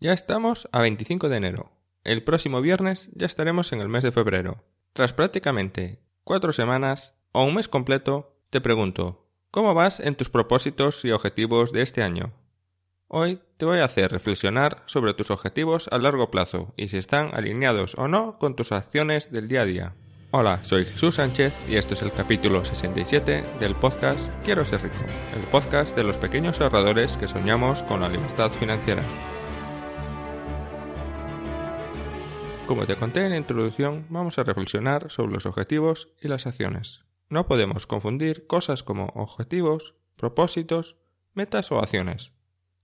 Ya estamos a 25 de enero. El próximo viernes ya estaremos en el mes de febrero. Tras prácticamente cuatro semanas o un mes completo, te pregunto, ¿cómo vas en tus propósitos y objetivos de este año? Hoy te voy a hacer reflexionar sobre tus objetivos a largo plazo y si están alineados o no con tus acciones del día a día. Hola, soy Jesús Sánchez y esto es el capítulo 67 del podcast Quiero ser rico, el podcast de los pequeños ahorradores que soñamos con la libertad financiera. Como te conté en la introducción, vamos a reflexionar sobre los objetivos y las acciones. No podemos confundir cosas como objetivos, propósitos, metas o acciones.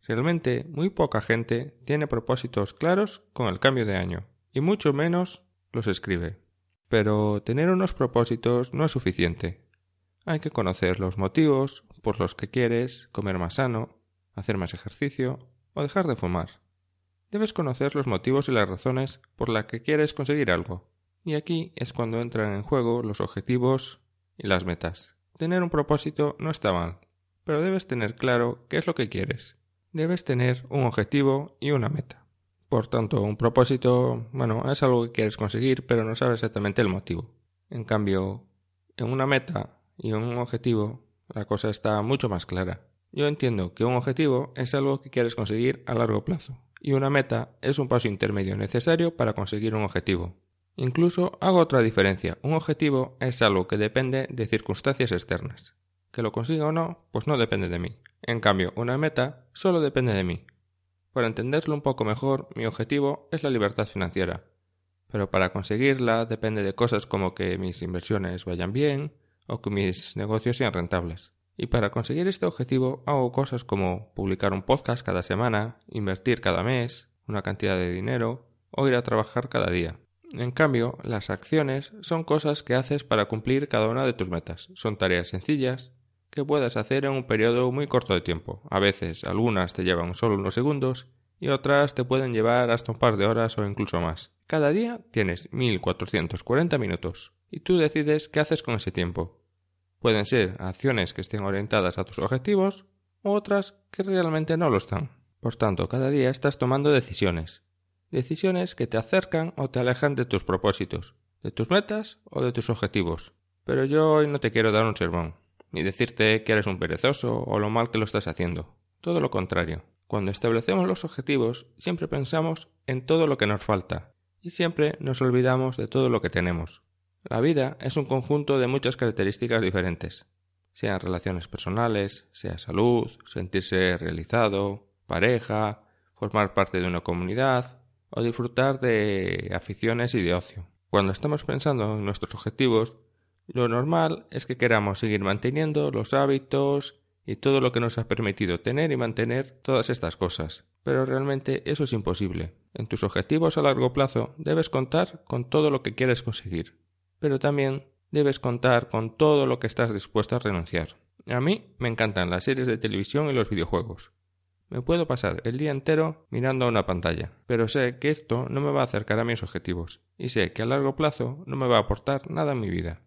Realmente muy poca gente tiene propósitos claros con el cambio de año, y mucho menos los escribe. Pero tener unos propósitos no es suficiente. Hay que conocer los motivos por los que quieres comer más sano, hacer más ejercicio o dejar de fumar. Debes conocer los motivos y las razones por las que quieres conseguir algo. Y aquí es cuando entran en juego los objetivos y las metas. Tener un propósito no está mal, pero debes tener claro qué es lo que quieres. Debes tener un objetivo y una meta. Por tanto, un propósito, bueno, es algo que quieres conseguir, pero no sabes exactamente el motivo. En cambio, en una meta y en un objetivo, la cosa está mucho más clara. Yo entiendo que un objetivo es algo que quieres conseguir a largo plazo, y una meta es un paso intermedio necesario para conseguir un objetivo. Incluso hago otra diferencia. Un objetivo es algo que depende de circunstancias externas. Que lo consiga o no, pues no depende de mí. En cambio, una meta solo depende de mí. Para entenderlo un poco mejor, mi objetivo es la libertad financiera. Pero para conseguirla depende de cosas como que mis inversiones vayan bien o que mis negocios sean rentables. Y para conseguir este objetivo hago cosas como publicar un podcast cada semana, invertir cada mes una cantidad de dinero o ir a trabajar cada día. En cambio, las acciones son cosas que haces para cumplir cada una de tus metas. Son tareas sencillas que puedas hacer en un periodo muy corto de tiempo. A veces algunas te llevan solo unos segundos y otras te pueden llevar hasta un par de horas o incluso más. Cada día tienes 1440 minutos y tú decides qué haces con ese tiempo. Pueden ser acciones que estén orientadas a tus objetivos u otras que realmente no lo están. Por tanto, cada día estás tomando decisiones. Decisiones que te acercan o te alejan de tus propósitos, de tus metas o de tus objetivos. Pero yo hoy no te quiero dar un sermón, ni decirte que eres un perezoso o lo mal que lo estás haciendo. Todo lo contrario. Cuando establecemos los objetivos, siempre pensamos en todo lo que nos falta y siempre nos olvidamos de todo lo que tenemos. La vida es un conjunto de muchas características diferentes, sean relaciones personales, sea salud, sentirse realizado, pareja, formar parte de una comunidad o disfrutar de aficiones y de ocio. Cuando estamos pensando en nuestros objetivos, lo normal es que queramos seguir manteniendo los hábitos y todo lo que nos ha permitido tener y mantener todas estas cosas. Pero realmente eso es imposible. En tus objetivos a largo plazo debes contar con todo lo que quieres conseguir pero también debes contar con todo lo que estás dispuesto a renunciar. A mí me encantan las series de televisión y los videojuegos. Me puedo pasar el día entero mirando a una pantalla, pero sé que esto no me va a acercar a mis objetivos, y sé que a largo plazo no me va a aportar nada en mi vida,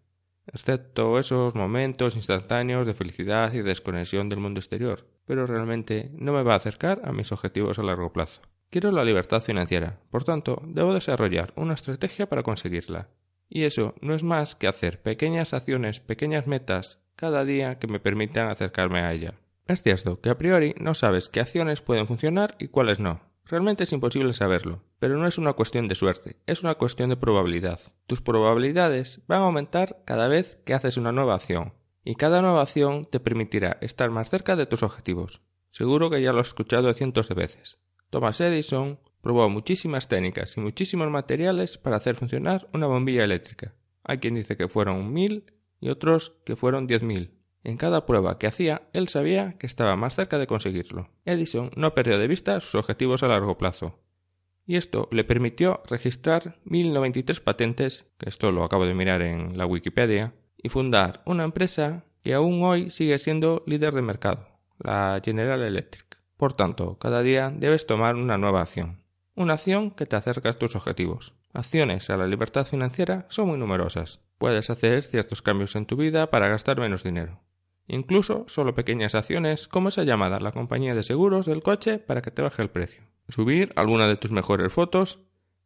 excepto esos momentos instantáneos de felicidad y desconexión del mundo exterior, pero realmente no me va a acercar a mis objetivos a largo plazo. Quiero la libertad financiera, por tanto, debo desarrollar una estrategia para conseguirla, y eso no es más que hacer pequeñas acciones, pequeñas metas cada día que me permitan acercarme a ella. Es cierto que a priori no sabes qué acciones pueden funcionar y cuáles no. Realmente es imposible saberlo, pero no es una cuestión de suerte, es una cuestión de probabilidad. Tus probabilidades van a aumentar cada vez que haces una nueva acción, y cada nueva acción te permitirá estar más cerca de tus objetivos. Seguro que ya lo has escuchado cientos de veces. Thomas Edison, Probó muchísimas técnicas y muchísimos materiales para hacer funcionar una bombilla eléctrica. Hay quien dice que fueron mil y otros que fueron diez mil. En cada prueba que hacía, él sabía que estaba más cerca de conseguirlo. Edison no perdió de vista sus objetivos a largo plazo. Y esto le permitió registrar 1093 patentes, que esto lo acabo de mirar en la Wikipedia, y fundar una empresa que aún hoy sigue siendo líder de mercado, la General Electric. Por tanto, cada día debes tomar una nueva acción. Una acción que te acerca a tus objetivos. Acciones a la libertad financiera son muy numerosas. Puedes hacer ciertos cambios en tu vida para gastar menos dinero. Incluso solo pequeñas acciones como esa llamada a la compañía de seguros del coche para que te baje el precio. subir alguna de tus mejores fotos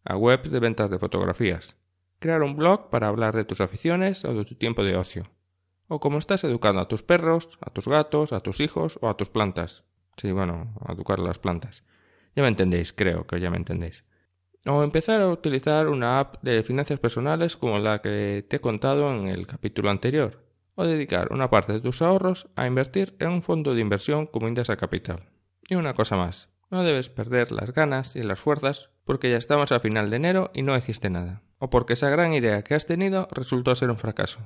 a webs de ventas de fotografías, crear un blog para hablar de tus aficiones o de tu tiempo de ocio, o cómo estás educando a tus perros, a tus gatos, a tus hijos o a tus plantas. Sí, bueno, a educar las plantas. Ya me entendéis, creo que ya me entendéis. O empezar a utilizar una app de finanzas personales como la que te he contado en el capítulo anterior, o dedicar una parte de tus ahorros a invertir en un fondo de inversión como Indesa Capital. Y una cosa más, no debes perder las ganas y las fuerzas porque ya estamos a final de enero y no existe nada, o porque esa gran idea que has tenido resultó ser un fracaso.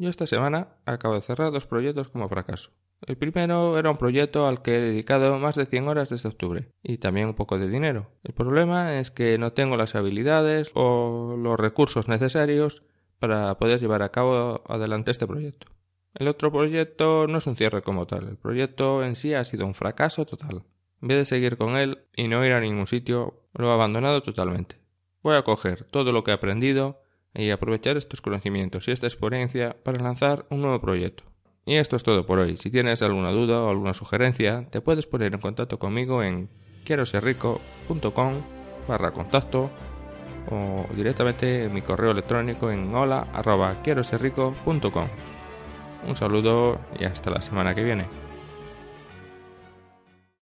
Yo esta semana acabo de cerrar dos proyectos como fracaso. El primero era un proyecto al que he dedicado más de 100 horas desde octubre y también un poco de dinero. El problema es que no tengo las habilidades o los recursos necesarios para poder llevar a cabo adelante este proyecto. El otro proyecto no es un cierre como tal, el proyecto en sí ha sido un fracaso total. En vez de seguir con él y no ir a ningún sitio, lo he abandonado totalmente. Voy a coger todo lo que he aprendido y aprovechar estos conocimientos y esta experiencia para lanzar un nuevo proyecto. Y esto es todo por hoy. Si tienes alguna duda o alguna sugerencia, te puedes poner en contacto conmigo en quiero barra contacto o directamente en mi correo electrónico en hola arroba Un saludo y hasta la semana que viene.